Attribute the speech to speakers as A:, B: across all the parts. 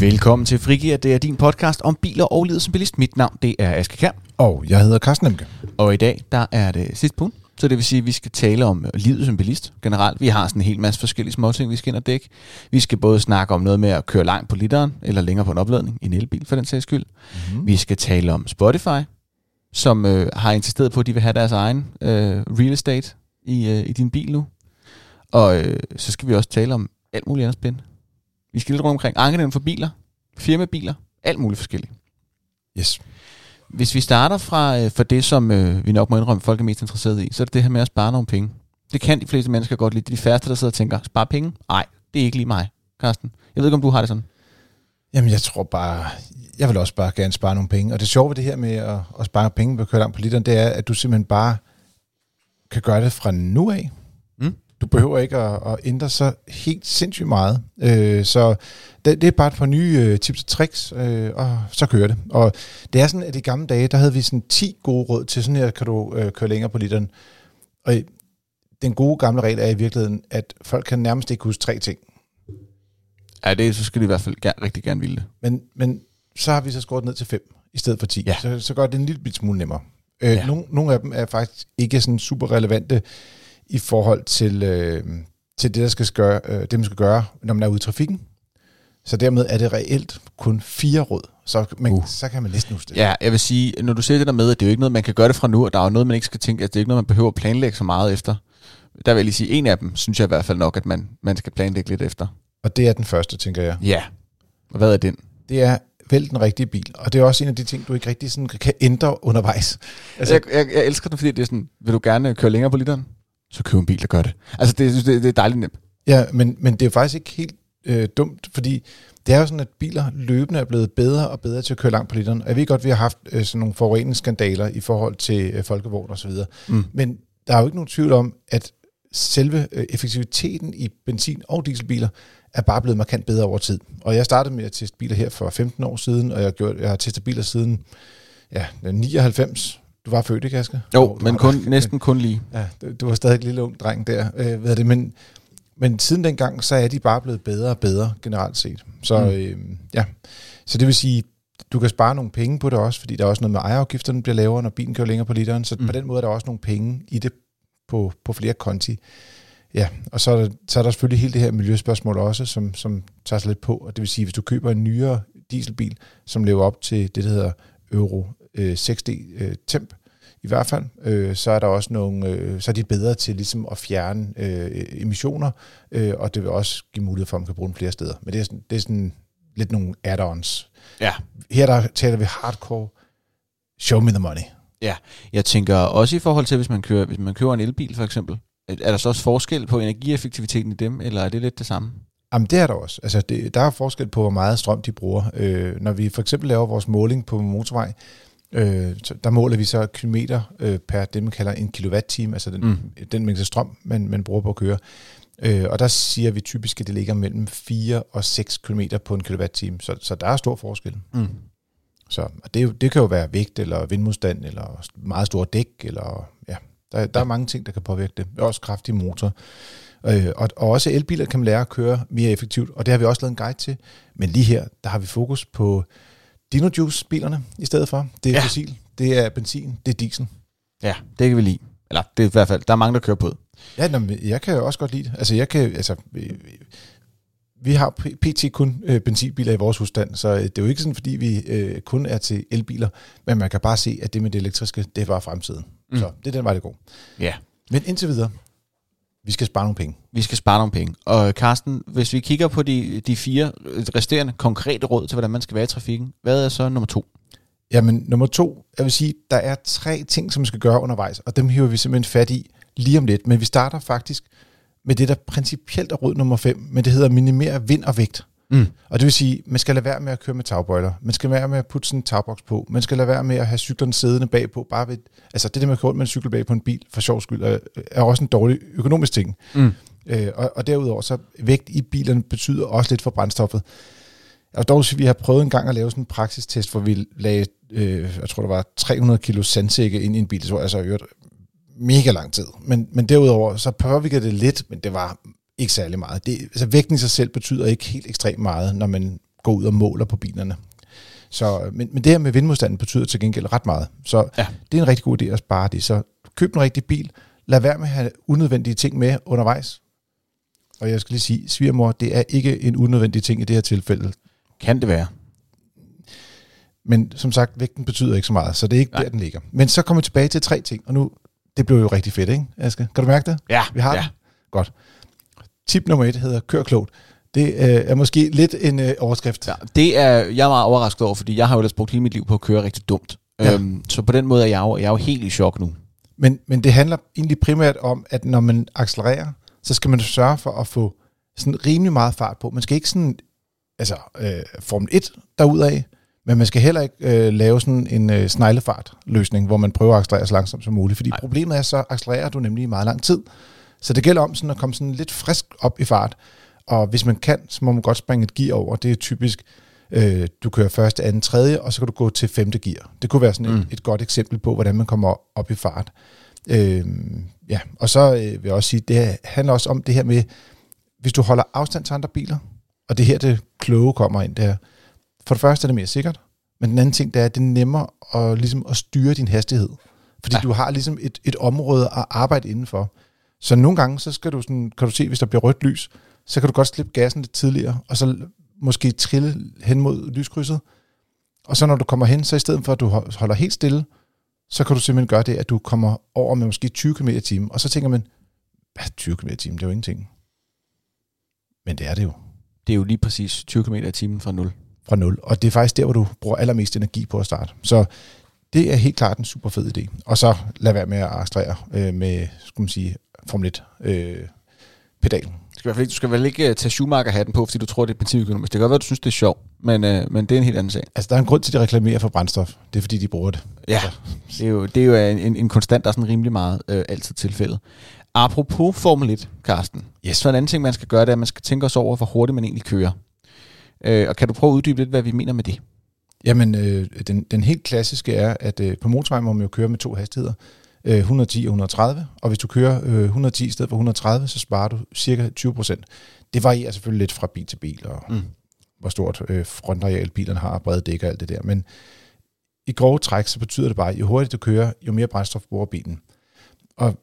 A: Velkommen til Frigir. Det er din podcast om biler og livet som bilist. Mit navn det er Aske Kær.
B: Og jeg hedder Carsten Emke.
A: Og i dag der er det sidste punkt. Så det vil sige, at vi skal tale om livet som bilist generelt. Vi har sådan en hel masse forskellige småting, vi skal ind og dække. Vi skal både snakke om noget med at køre langt på literen, eller længere på en opladning i en elbil for den sags skyld. Mm-hmm. Vi skal tale om Spotify, som øh, har insisteret på, at de vil have deres egen øh, real estate i, øh, i din bil nu. Og øh, så skal vi også tale om alt muligt andet spændende. Vi skal lidt rundt omkring ankenævn for biler, firmabiler, alt muligt forskelligt.
B: Yes.
A: Hvis vi starter fra øh, for det, som øh, vi nok må indrømme, folk er mest interesseret i, så er det det her med at spare nogle penge. Det kan de fleste mennesker godt lide. Det er de færreste, der sidder og tænker, spare penge? Nej, det er ikke lige mig, Carsten. Jeg ved ikke, om du har det sådan.
B: Jamen, jeg tror bare, jeg vil også bare gerne spare nogle penge. Og det sjove ved det her med at, at spare penge på at køre langt på literen, det er, at du simpelthen bare kan gøre det fra nu af. Du behøver ikke at, at ændre så helt sindssygt meget. Øh, så det, det er bare et par nye øh, tips og tricks, øh, og så kører det. Og det er sådan, at i gamle dage, der havde vi sådan 10 gode råd til, sådan her kan du øh, køre længere på literen. Og den gode gamle regel er i virkeligheden, at folk kan nærmest ikke huske tre ting.
A: Ja, det så skal de i hvert fald ger- rigtig gerne ville det.
B: Men, men så har vi så skåret ned til 5 i stedet for 10.
A: Ja.
B: Så, så gør det en lille smule nemmere. Øh,
A: Ja.
B: nogle, nogle af dem er faktisk ikke sådan super relevante i forhold til, øh, til det, der skal gøre, øh, det, man skal gøre, når man er ude i trafikken. Så dermed er det reelt kun fire råd. Så, man,
A: Uh.
B: så kan man næsten huske det.
A: Ja, jeg vil sige, når du siger det der med, at det er jo ikke noget, man kan gøre det fra nu, og der er jo noget, man ikke skal tænke, at det er ikke noget, man behøver at planlægge så meget efter. Der vil jeg lige sige, en af dem, synes jeg i hvert fald nok, at man, man skal planlægge lidt efter.
B: Og det er den første, tænker jeg.
A: Ja. Og hvad er den?
B: Det er vælg den rigtige bil. Og det er også en af de ting, du ikke rigtig sådan kan ændre undervejs.
A: Altså, jeg, jeg, jeg elsker den, fordi det er sådan, vil du gerne køre længere på literen? Så køb en bil, der gør det. Altså, det, det, det er dejligt nemt.
B: Ja, men, men det er faktisk ikke helt øh, dumt, fordi det er jo sådan, at biler løbende er blevet bedre og bedre til at køre langt på literen. Og Jeg ved godt, at vi har haft øh, sådan nogle forureningsskandaler i forhold til øh, folkevogn og så videre.
A: Mm.
B: Men der er jo ikke nogen tvivl om, at selve øh, effektiviteten i benzin- og dieselbiler er bare blevet markant bedre over tid. Og jeg startede med at teste biler her for 15 år siden, og jeg, har gjort, jeg har testet biler siden ja, 99. Du var født, ikke Aske?
A: Jo,
B: du
A: men kun,
B: der.
A: næsten kun lige.
B: Ja, du, du var stadig en lille ung dreng der, øh, ved det, men, men siden dengang, så er de bare blevet bedre og bedre generelt set. Så
A: Mm.
B: øh, ja, så det vil sige, du kan spare nogle penge på det også, fordi der er også noget med ejerafgifterne bliver lavere, når bilen kører længere på literen, så
A: mm.
B: på den måde er der også nogle penge i det på, på flere konti. Ja, og så er, der, så er der selvfølgelig hele det her miljøspørgsmål også, som, som tager sig lidt på, og det vil sige, hvis du køber en nyere dieselbil, som lever op til det, der hedder Euro øh, 6D øh, temp, i hvert fald, øh, så er der også nogle, øh, så er de bedre til ligesom at fjerne øh, emissioner, øh, og det vil også give mulighed for, at man kan bruge dem flere steder. Men det er sådan, det er sådan lidt nogle add-ons.
A: Ja.
B: Her der taler vi hardcore, show me the money.
A: Jeg tænker også i forhold til, hvis man kører, hvis man kører en elbil for eksempel, er der så også forskel på energieffektiviteten i dem, eller er det lidt det samme?
B: Jamen det er der også. Altså, det, der er forskel på, hvor meget strøm de bruger. Øh, når vi for eksempel laver vores måling på motorvej, øh, så der måler vi så kilometer øh, per det, man kalder en kilowatt-time, altså den,
A: Mm.
B: den mængde strøm, man, man bruger på at køre. Øh, og der siger vi typisk, at det ligger mellem 4 og 6 km på en kilowatt-time, så, så der er stor forskel.
A: Mm.
B: Så og det, det kan jo være vægt, eller vindmodstand, eller meget store dæk, eller ja, der, der er mange ting, der kan påvirke det. Også kraftig motor. Øh, og, og også elbiler kan man lære at køre mere effektivt, og det har vi også lavet en guide til. Men lige her, der har vi fokus på Dinojuice-bilerne i stedet for. Det er
A: Ja.
B: fossil, det er benzin, det er diesel.
A: Ja, det kan vi lide. Eller det er i hvert fald, der er mange, der kører på det.
B: Ja, nå, jeg kan jo også godt lide det. Altså, jeg kan, altså, vi, har pt. kun øh, benzinbiler i vores husstand, så øh, det er jo ikke sådan, fordi vi øh, kun er til elbiler, men man kan bare se, at det med det elektriske, det var fremtiden.
A: Mm.
B: Så det er den vej, det går.
A: Ja.
B: Men indtil videre, vi skal spare nogle penge.
A: Vi skal spare nogle penge. Og Carsten, hvis vi kigger på de, de fire resterende konkrete råd til, hvordan man skal være i trafikken, hvad er så nummer to?
B: Jamen, nummer to, jeg vil sige, der er tre ting, som man skal gøre undervejs, og dem hiver vi simpelthen fat i lige om lidt. Men vi starter faktisk med det, der principielt er råd nummer 5, men det hedder minimere vind og vægt.
A: Mm.
B: Og det vil sige, man skal lade være med at køre med tagbøjler. Man skal lade være med at putte sådan en tagboks på. Man skal lade være med at have cyklerne siddende bagpå. Bare ved, altså det der med at køre rundt med en cykel bag på en bil, for sjov skyld, er, er også en dårlig økonomisk ting.
A: Mm.
B: Øh, og, og derudover, så vægt i bilerne betyder også lidt for brændstoffet. Vil dog vi har prøvet en gang at lave sådan en praksistest, hvor vi lagde, øh, jeg tror det var 300 kilo sandsække ind i en bil. Det jeg altså hørt mega lang tid. Men, men derudover, så påvirker det lidt, men det var ikke særlig meget. Det, altså vægten i sig selv betyder ikke helt ekstremt meget, når man går ud og måler på bilerne. Så, men, men det her med vindmodstanden betyder til gengæld ret meget. Så ja. det er en rigtig god idé at spare det. Så køb en rigtig bil. Lad være med at have unødvendige ting med undervejs. Og jeg skal lige sige, svigermor, det er ikke en unødvendig ting i det her tilfælde.
A: Kan det være?
B: Men som sagt, vægten betyder ikke så meget, så det er ikke Nej. der, den ligger. Men så kommer vi tilbage til tre ting, og nu, det blev jo rigtig fedt, ikke, Aske? Kan du mærke det?
A: Ja.
B: Vi har
A: ja.
B: det? Godt. Tip nummer et hedder kør klogt. Det øh, er måske lidt en øh, overskrift.
A: Ja, det er jeg er meget overrasket over, fordi jeg har jo ellers brugt hele mit liv på at køre rigtig dumt. Ja. Øhm, så på den måde er jeg jo, jeg er jo helt i chok nu.
B: Men, men det handler egentlig primært om, at når man accelererer, så skal man sørge for at få sådan rimelig meget fart på. Man skal ikke sådan, altså øh, Formel 1 derudaf, men man skal heller ikke øh, lave sådan en øh, sneglefart-løsning, hvor man prøver at accelerere så langsomt som muligt. Fordi Nej. problemet er, så accelererer du nemlig i meget lang tid. Så det gælder om sådan at komme sådan lidt frisk op i fart. Og hvis man kan, så må man godt springe et gear over. Det er typisk, øh, du kører første, anden, tredje, og så kan du gå til femte gear. Det kunne være sådan mm. et, et godt eksempel på, hvordan man kommer op i fart. Øh, ja, og så øh, vil jeg også sige, det handler også om det her med, hvis du holder afstand til andre biler, og det her det kloge kommer ind der. For det første er det mere sikkert, men den anden ting, det er, at det er nemmere at, ligesom at styre din hastighed. Fordi ja. du har ligesom et, et område at arbejde indenfor. Så nogle gange, så skal du sådan, kan du se, hvis der bliver rødt lys, så kan du godt slippe gassen lidt tidligere, og så måske trille hen mod lyskrydset. Og så når du kommer hen, så i stedet for at du holder helt stille, så kan du simpelthen gøre det, at du kommer over med måske 20 km i timen. Og så tænker man, 20 km i timen, det er jo ingenting. Men det er det jo.
A: Det er jo lige præcis 20 km i timen fra 0.
B: Fra 0. Og det er faktisk der, hvor du bruger allermest energi på at starte. Så det er helt klart en super fed idé. Og så lad være med at accelerere øh, med, skal man sige, Formel 1 øh, pedalen.
A: Du skal, ikke, du skal vel ikke øh, tage Schumacher-hatten på, fordi du tror, det er benzinøkonomisk. Det kan godt være, at du synes, det er sjovt, men, øh, men det er en helt anden sag.
B: Altså, der er en grund til, at de reklamerer for brændstof. Det er, fordi de bruger det.
A: Ja, det er jo, det er jo en, en konstant, der er sådan rimelig meget øh, altid tilfældet. Apropos Formel 1, Carsten. Yes. Så en anden ting, man skal gøre, det er, at man skal tænke os over, hvor hurtigt man egentlig kører. Øh, og kan du prøve at uddybe lidt, hvad vi mener med det?
B: Jamen, øh, den, den helt klassiske er, at øh, på motorvejen må man jo køre med to hastigheder. 110 og 130, og hvis du kører 110 i stedet for 130, så sparer du cirka 20 procent. Det varierer selvfølgelig lidt fra bil til bil, og mm. hvor stort øh, frontareal bilerne har, brede dæk og alt det der, men i grove træk, så betyder det bare, at jo hurtigt du kører, jo mere brændstof bruger bilen. Og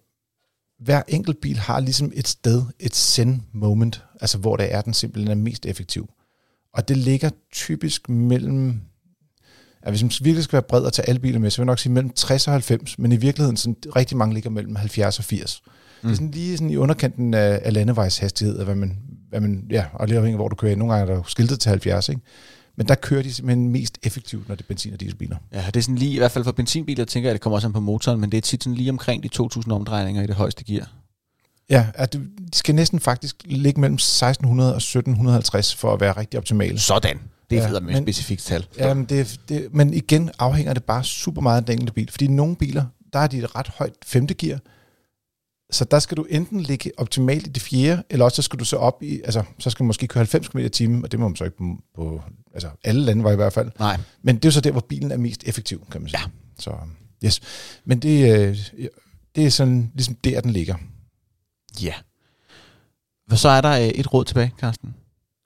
B: hver enkelt bil har ligesom et sted, et send moment, altså hvor det er, den simpelthen er mest effektiv. Og det ligger typisk mellem at hvis man virkelig skal være bred og tage alle biler med, så vil jeg nok sige mellem 60 og 90, men i virkeligheden sådan, rigtig mange ligger mellem 70 og 80. Mm. Det er mm. sådan lige sådan i underkanten af, af landevejshastighed, hvad man, hvad man, ja, og lige afhængig af hvor du kører. Nogle gange er der skiltet til 70, ikke? Men der kører de simpelthen mest effektivt, når det er benzin- og dieselbiler.
A: Ja, det er sådan lige, i hvert fald for benzinbiler, tænker jeg, at det kommer også an på motoren, men det er tit sådan lige omkring de 2.000 omdrejninger i det højeste gear.
B: Ja, at de skal næsten faktisk ligge mellem 1600 og 1750 for at være rigtig optimale.
A: Sådan. Det er ja, med et specifikt tal.
B: Ja, men, det, det, men igen afhænger det bare super meget af den enkelte bil. Fordi nogle biler, der er de et ret højt femte gear, så der skal du enten ligge optimalt i det fjerde, eller også så skal du så op i, altså så skal du måske køre 90 km i timen, og det må man så ikke på, på altså alle lande var i hvert fald.
A: Nej.
B: Men det er jo så der, hvor bilen er mest effektiv, kan man sige. Ja. Så, yes. Men det, øh, det er sådan ligesom der, den ligger.
A: Ja. Så er der øh, et råd tilbage, Carsten.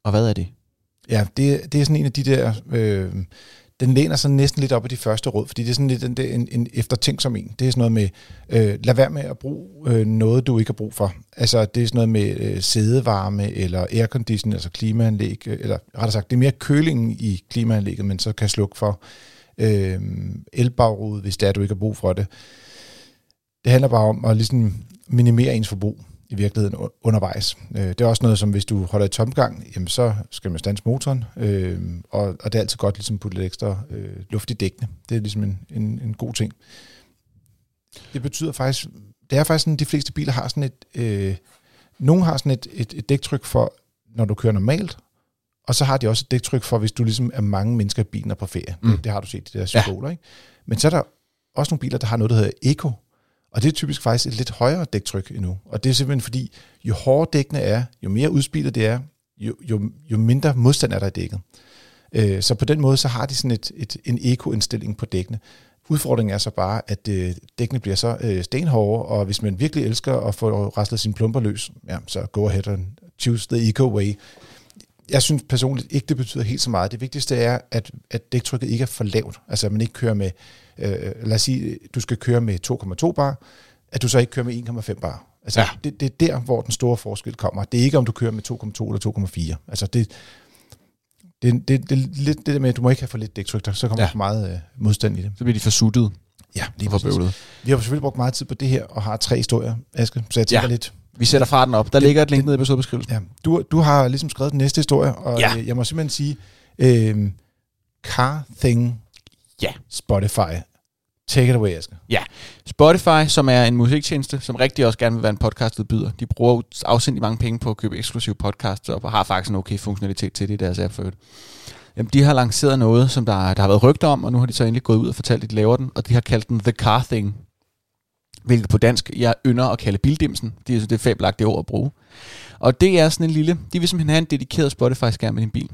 A: Og hvad er det?
B: Ja, det, det er sådan en af de der... Øh, den læner sig næsten lidt op af de første råd, fordi det er sådan lidt en, en, en eftertænksom en. Det er sådan noget med, øh, lad være med at bruge øh, noget, du ikke har brug for. Altså, det er sådan noget med øh, sædevarme, eller aircondition, altså klimaanlæg, øh, eller rettere sagt, det er mere kølingen i klimaanlægget, men så kan slukke for øh, elbagrude, hvis det er, du ikke har brug for det. Det handler bare om at ligesom minimere ens forbrug i virkeligheden undervejs. Øh, det er også noget, som hvis du holder i tomgang, jamen så skal man stanse motoren, øh, og, og det er altid godt ligesom at putte lidt ekstra øh, luft i dækkene. Det er ligesom en, en, en god ting. Det betyder faktisk, det er faktisk sådan, at de fleste biler har sådan et, øh, nogle har sådan et, et, et dæktryk for, når du kører normalt, og så har de også et dæktryk for, hvis du ligesom er mange mennesker i bilen og på ferie. Mm. Det, det har du set, de der symboler, ja. ikke? Men så er der også nogle biler, der har noget, der hedder Eco, og det er typisk faktisk et lidt højere dæktryk endnu. Og det er simpelthen fordi, jo hårdere dækkene er, jo mere udspillet det er, jo, jo, jo mindre modstand er der i dækket. Øh, så på den måde, så har de sådan et, et, en eko-indstilling på dækkene. Udfordringen er så bare, at øh, dækkene bliver så øh, stenhårde, og hvis man virkelig elsker at få raslet sine plumper løs, ja, så go ahead and choose the eco way jeg synes personligt ikke, det betyder helt så meget. Det vigtigste er, at, at dæktrykket ikke er for lavt. Altså, at man ikke kører med, øh, lad os sige, du skal køre med 2,2 bar, at du så ikke kører med 1,5 bar. Altså,
A: Ja.
B: det, det er der, hvor den store forskel kommer. Det er ikke, om du kører med 2,2 eller 2,4. Altså, det, det, det, det, lidt det der med, at du må ikke have for lidt dæktryk, der så kommer
A: Ja.
B: ja. for meget øh, modstand i det.
A: Så bliver de forsuttet
B: Ja,
A: lige for bøvlet.
B: Vi har selvfølgelig brugt meget tid på det her, og har tre historier, Aske, så jeg tænker
A: ja.
B: lidt,
A: Vi sætter fra den op. Der
B: Det-
A: ligger et link nede i episodebeskrivelsen.
B: Ja, du, du har ligesom skrevet den næste historie, og
A: Ja.
B: ja. jeg må simpelthen sige, øh, Car Thing
A: Ja.
B: Spotify. Take it away, Asger.
A: Spotify, som er en musiktjeneste, som rigtig også gerne vil være en podcastudbyder. De bruger afsindig mange penge på at købe eksklusive podcasts og har faktisk en okay funktionalitet til det i deres app for øvrigt. Jamen, de har lanceret noget, som der, der har været rygter om, og nu har de så endelig gået ud og fortalt, at de laver den, og de har kaldt den The Car Thing. Hvilket på dansk, jeg ynder at kalde bildimsen. Det er det er fabelagtige ord at bruge. Og det er sådan en lille, de vil simpelthen have en dedikeret Spotify-skærm i din bil.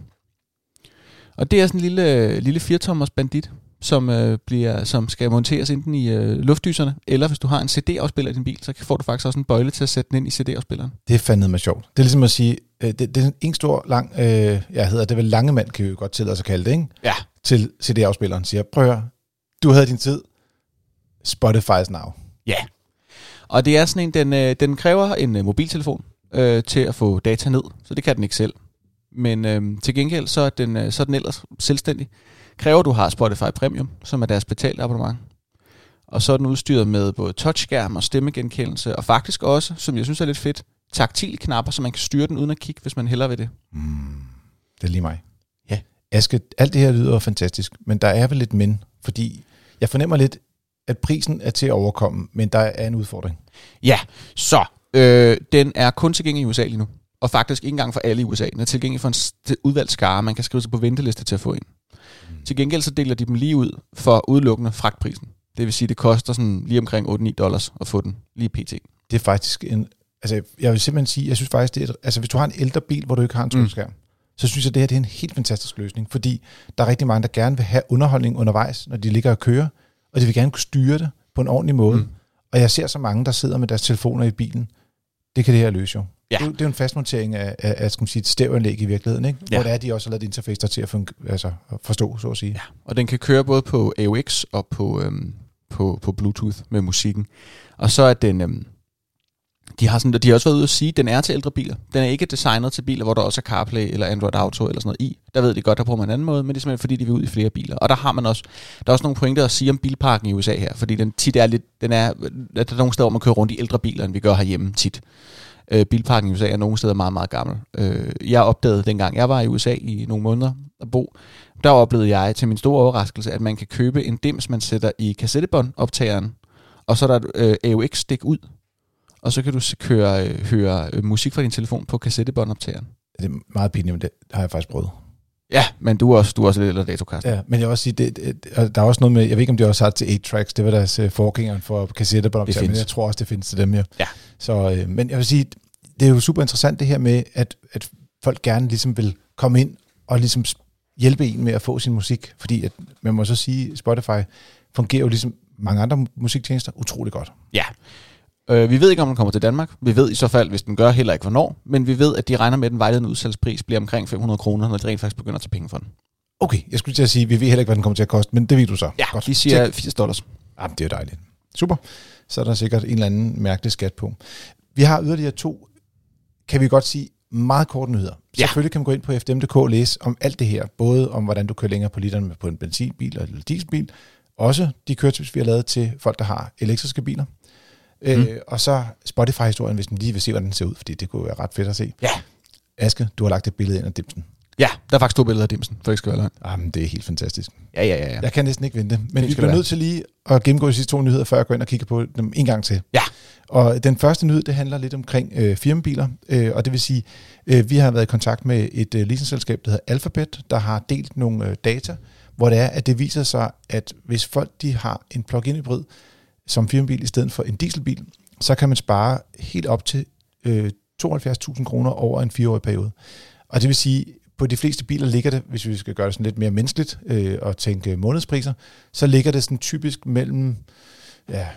A: Og det er sådan en lille, lille 4-tommers bandit, som, øh, bliver, som skal monteres enten i øh, luftdyserne, eller hvis du har en CD-afspiller i din bil, så får du faktisk også en bøjle til at sætte den ind i CD-afspilleren.
B: Det er fandme med sjovt. Det er ligesom at sige, øh, det, det er en stor, lang, øh, jeg hedder det vel lange mand, kan vi jo godt tillade os at kalde det, ikke?
A: Ja.
B: Til CD-afspilleren siger, prøv at høre, du havde din tid, Spotify's now.
A: Ja. Og det er sådan en, den, øh, den kræver en øh, mobiltelefon øh, til at få data ned, så det kan den ikke selv. Men øh, til gengæld, så er, den, øh, så er den ellers selvstændig. Kræver, du har Spotify Premium, som er deres betalte abonnement. Og så er den udstyret med både touchskærm og stemmegenkendelse, og faktisk også, som jeg synes er lidt fedt, taktile knapper, så man kan styre den uden at kigge, hvis man hellere vil det.
B: Mm, det er lige mig.
A: Ja.
B: Aske, alt det her lyder fantastisk, men der er vel lidt men, fordi jeg fornemmer lidt, at prisen er til at overkomme, men der er en udfordring.
A: Ja, så øh, den er kun tilgængelig i USA lige nu. Og faktisk ikke engang for alle i USA. Den er tilgængelig for en udvalgt skare. Man kan skrive sig på venteliste til at få en. Mm. Til gengæld så deler de dem lige ud for udelukkende fragtprisen. Det vil sige, det koster sådan lige omkring 8-9 dollars at få den lige pt.
B: Det er faktisk en... Altså, jeg vil simpelthen sige, jeg synes faktisk, det er... Altså, hvis du har en ældre bil, hvor du ikke har en trykskærm, mm. så synes jeg, det her det er en helt fantastisk løsning, fordi der er rigtig mange, der gerne vil have underholdning undervejs, når de ligger og kører, og de vil gerne kunne styre det på en ordentlig måde.
A: Mm.
B: Og jeg ser så mange, der sidder med deres telefoner i bilen. Det kan det her løse jo.
A: Ja.
B: Det, er det er jo en fastmontering af, af, af skal man sige, et stævanlæg i virkeligheden, ikke?
A: Ja.
B: hvor det er, de også har lavet interface der til at, fun- altså, at forstå, så at sige.
A: Ja. Og den kan køre både på AUX og på, øhm, på, på Bluetooth med musikken. Og så er den... Øhm, de har, sådan, de har også været ude at sige, at den er til ældre biler. Den er ikke designet til biler, hvor der også er CarPlay eller Android Auto eller sådan noget i. Der ved de godt, der bruger man en anden måde, men det er simpelthen fordi, de vil ud i flere biler. Og der har man også, der er også nogle pointer at sige om bilparken i USA her, fordi den tit er lidt, den er, der er nogle steder, hvor man kører rundt i ældre biler, end vi gør herhjemme tit. Øh, bilparken i USA er nogle steder meget, meget gammel. Øh, jeg opdagede, dengang jeg var i USA i nogle måneder at bo, der oplevede jeg til min store overraskelse, at man kan købe en dims, man sætter i kassettebåndoptageren, og så er der et øh, AUX-stik ud, og så kan du køre, øh, høre øh, musik fra din telefon på kassettebåndoptageren.
B: Det er meget pinligt, men det har jeg faktisk prøvet.
A: Ja, men du er også, du er også lidt ældre datokast.
B: Ja, men jeg vil også sige, det, det, der er også noget med, jeg ved ikke, om de også har det til 8-tracks, det var deres øh, forgængeren for
A: Det
B: men jeg tror også, det findes til dem, ja.
A: Ja.
B: Så, øh, men jeg vil sige, det er jo super interessant det her med, at, at folk gerne ligesom vil komme ind og ligesom hjælpe en med at få sin musik, fordi at, man må så sige, Spotify fungerer jo ligesom mange andre musiktjenester utrolig godt.
A: Ja. Øh, vi ved ikke, om den kommer til Danmark. Vi ved i så fald, hvis den gør, heller ikke hvornår. Men vi ved, at de regner med, at den vejledende udsalgspris bliver omkring 500 kroner, når de rent faktisk begynder at tage penge for den.
B: Okay, jeg skulle til at sige, vi ved heller ikke, hvad den kommer til at koste, men det ved du så.
A: Ja,
B: Godt.
A: de siger 80 dollars.
B: Jamen, det er dejligt. Super. Så er der sikkert en eller anden mærkelig skat på. Vi har yderligere to, kan vi godt sige, meget korte nyheder.
A: Ja.
B: Selvfølgelig kan man gå ind på fdm.dk og læse om alt det her. Både om, hvordan du kører længere på literen på en benzinbil eller dieselbil. Også de køretips, vi har lavet til folk, der har elektriske biler. Mm. Øh, og så Spotify-historien, hvis man lige vil se, hvordan den ser ud, fordi det kunne være ret fedt at se.
A: Ja.
B: Aske, du har lagt et billede ind af dimsen.
A: Ja, der er faktisk to billeder af dimsen, for ikke skal være løgn.
B: Jamen, det er helt fantastisk.
A: Ja, ja, ja. ja.
B: Jeg kan næsten ikke vente. Men
A: Det
B: vi bliver nødt til lige at gennemgå de sidste to nyheder, før jeg går ind og kigger på dem en gang til.
A: Ja.
B: Og den første nyhed, det handler lidt omkring øh, firmabiler, øh, og det vil sige, øh, vi har været i kontakt med et øh, leasingselskab, der hedder Alphabet, der har delt nogle øh, data, hvor det er, at det viser sig, at hvis folk de har en plug-in hybrid som firmabil i stedet for en dieselbil, så kan man spare helt op til øh, 72.000 kroner over en fireårig periode. Og det vil sige, på de fleste biler ligger det, hvis vi skal gøre det sådan lidt mere menneskeligt øh, og tænke månedspriser, så ligger det sådan typisk mellem ja,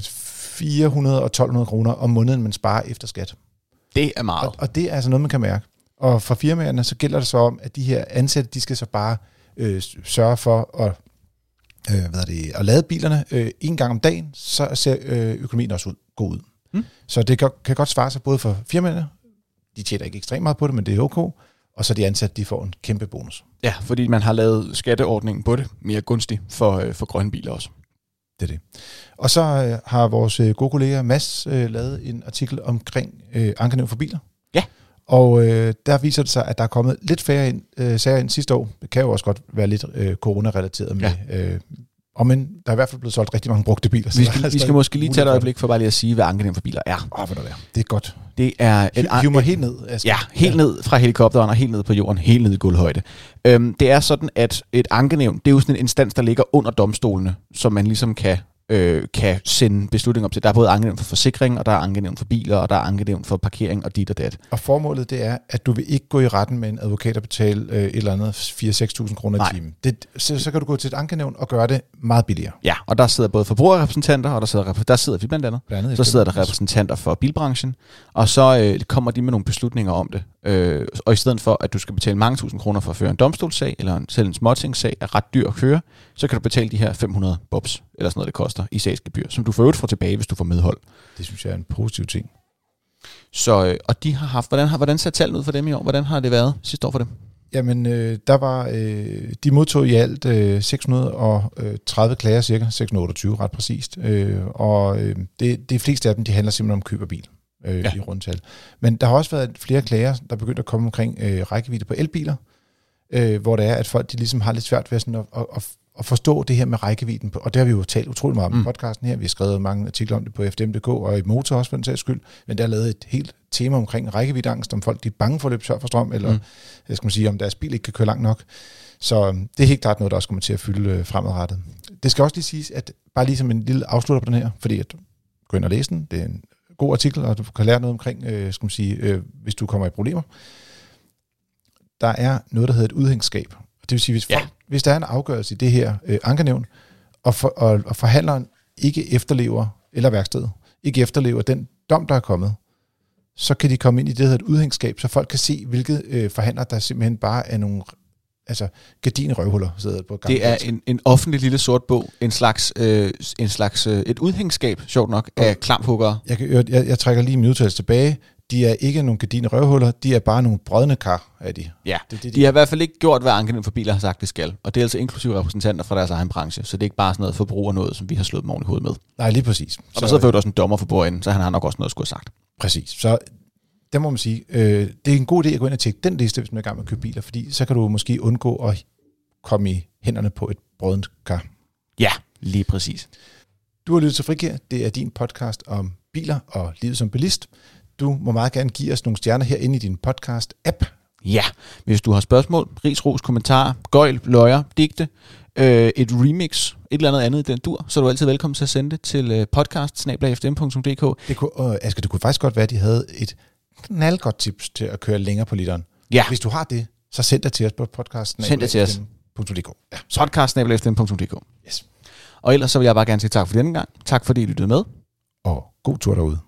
B: 400 og 1200 kroner om måneden, man sparer efter skat.
A: Det er meget.
B: Og, og det er altså noget, man kan mærke. Og for firmaerne, så gælder det så om, at de her ansatte, de skal så bare øh, sørge for at, øh, hvad er det, at lade bilerne øh, en gang om dagen, så ser øh, økonomien også ud, god ud.
A: Mm.
B: Så det kan, kan godt svare sig både for firmaerne, de tjener ikke ekstremt meget på det, men det er ok, og så de ansatte, de får en kæmpe bonus.
A: Ja, fordi man har lavet skatteordningen på det mere gunstig for, øh, for grønne biler også.
B: Det er det. Og så øh, har vores øh, gode kollega Mads øh, lavet en artikel omkring øh, ankenævn for biler. Og øh, der viser det sig, at der er kommet lidt færre ind, øh, sager ind sidste år. Det kan jo også godt være lidt øh, corona-relateret med... Ja. Øh, og men der er i hvert fald blevet solgt rigtig mange brugte biler.
A: Vi skal, vi skal måske lige tage et øjeblik for bare lige at sige, hvad ankenævn for biler er.
B: Åh, oh, hvad der er. Det er godt.
A: Det er et,
B: mig helt ned. Asger.
A: Ja, helt ja. ned fra helikopteren og helt ned på jorden, helt ned i guldhøjde. Øhm, det er sådan, at et ankenævn, det er jo sådan en instans, der ligger under domstolene, som man ligesom kan øh, kan sende beslutninger op til. Der er både ankenævn for forsikring, og der er ankenævn for biler, og der er ankenævn for parkering og dit og dat.
B: Og formålet det er, at du vil ikke gå i retten med en advokat og betale øh, et eller andet 4-6.000 kroner i timen. Det, så, så kan du gå til et ankenævn og gøre det meget billigere.
A: Ja, og der sidder både forbrugerrepræsentanter, og der sidder, der sidder vi blandt andet.
B: Blandt andet
A: så sidder der repræsentanter for bilbranchen, og så øh, kommer de med nogle beslutninger om det. Øh, og i stedet for, at du skal betale mange tusind kroner for at føre en domstolssag, eller en, selv en småtingssag, er ret dyr at køre, så kan du betale de her 500 bobs, eller sådan noget, det koster i sagsgebyr, som du får øvrigt får tilbage, hvis du får medhold.
B: Det synes jeg er en positiv ting.
A: Så, øh, og de har haft, hvordan, har, hvordan ser tallene ud for dem i år? Hvordan har det været sidste år for dem?
B: Jamen, øh, der var, øh, de modtog i alt øh, 630 klager, cirka 628 ret præcist, øh, og øh, det, de fleste af dem, de handler simpelthen om køb af bil øh, ja. i rundtal. Men der har også været flere klager, der begyndte at komme omkring øh, rækkevidde på elbiler, øh, hvor det er, at folk de ligesom har lidt svært ved sådan at, at, at, at forstå det her med rækkevidden. Og det har vi jo talt utrolig meget om mm. i podcasten her. Vi har skrevet mange artikler om det på FDM.dk og i Motor også for den sags skyld. Men der er lavet et helt tema omkring rækkeviddeangst, om folk de er bange for at løbe tør for strøm, eller mm. jeg skal man sige, om deres bil ikke kan køre langt nok. Så øhm, det er helt klart noget, der også kommer til at fylde øh, fremadrettet. Det skal også lige siges, at bare lige som en lille afslutter på den her, fordi at gå ind og læse den, det er en god artikel, og du kan lære noget omkring, øh, skal man sige, øh, hvis du kommer i problemer. Der er noget, der hedder et udhængsskab. Det vil sige, hvis, folk, ja. hvis der er en afgørelse i det her øh, ankenævn, og, for, og, og forhandleren ikke efterlever, eller værkstedet, ikke efterlever den dom, der er kommet, så kan de komme ind i det, der hedder et udhængsskab, så folk kan se, hvilket øh, forhandler, der simpelthen bare er nogle altså gardinrøvhuller sidder på
A: Det er en, en offentlig lille sort bog, en slags, øh, en slags øh, et udhængskab, sjovt nok, og af klamphuggere.
B: Jeg, jeg, jeg, jeg trækker lige min udtalelse tilbage. De er ikke nogle gardine røvhuller, de er bare nogle brødne kar, er de.
A: Ja, det, det, de, de har i hvert fald ikke gjort, hvad ankenævn for biler har sagt, det skal. Og det er altså inklusive repræsentanter fra deres egen branche, så det er ikke bare sådan noget forbruger noget, som vi har slået dem oven i hovedet med.
B: Nej, lige præcis.
A: Og så, der sidder for også en dommer for bordenden, så han har nok også noget at skulle have sagt.
B: Præcis. Så der må man sige, øh, det er en god idé at gå ind og tjekke den liste, hvis man er i gang med at købe biler, fordi så kan du måske undgå at komme i hænderne på et brødent kar.
A: Ja, lige præcis.
B: Du har lyttet til Frikær. Det er din podcast om biler og livet som bilist. Du må meget gerne give os nogle stjerner herinde i din podcast-app.
A: Ja, hvis du har spørgsmål, ris, ros, kommentarer, gøjl, løjer, digte, øh, et remix, et eller andet andet i den dur, så er du altid velkommen til at sende det til øh, podcast
B: Det kunne, øh, Asger, det kunne faktisk godt være, at de havde et knaldgodt tips til at køre længere på literen.
A: Ja.
B: Hvis du har det, så send det til os på podcasten.
A: Send det til os. Ja. Podcast.dk.
B: Yes.
A: Og ellers så vil jeg bare gerne sige tak for denne gang. Tak fordi I lyttede med.
B: Og god tur derude.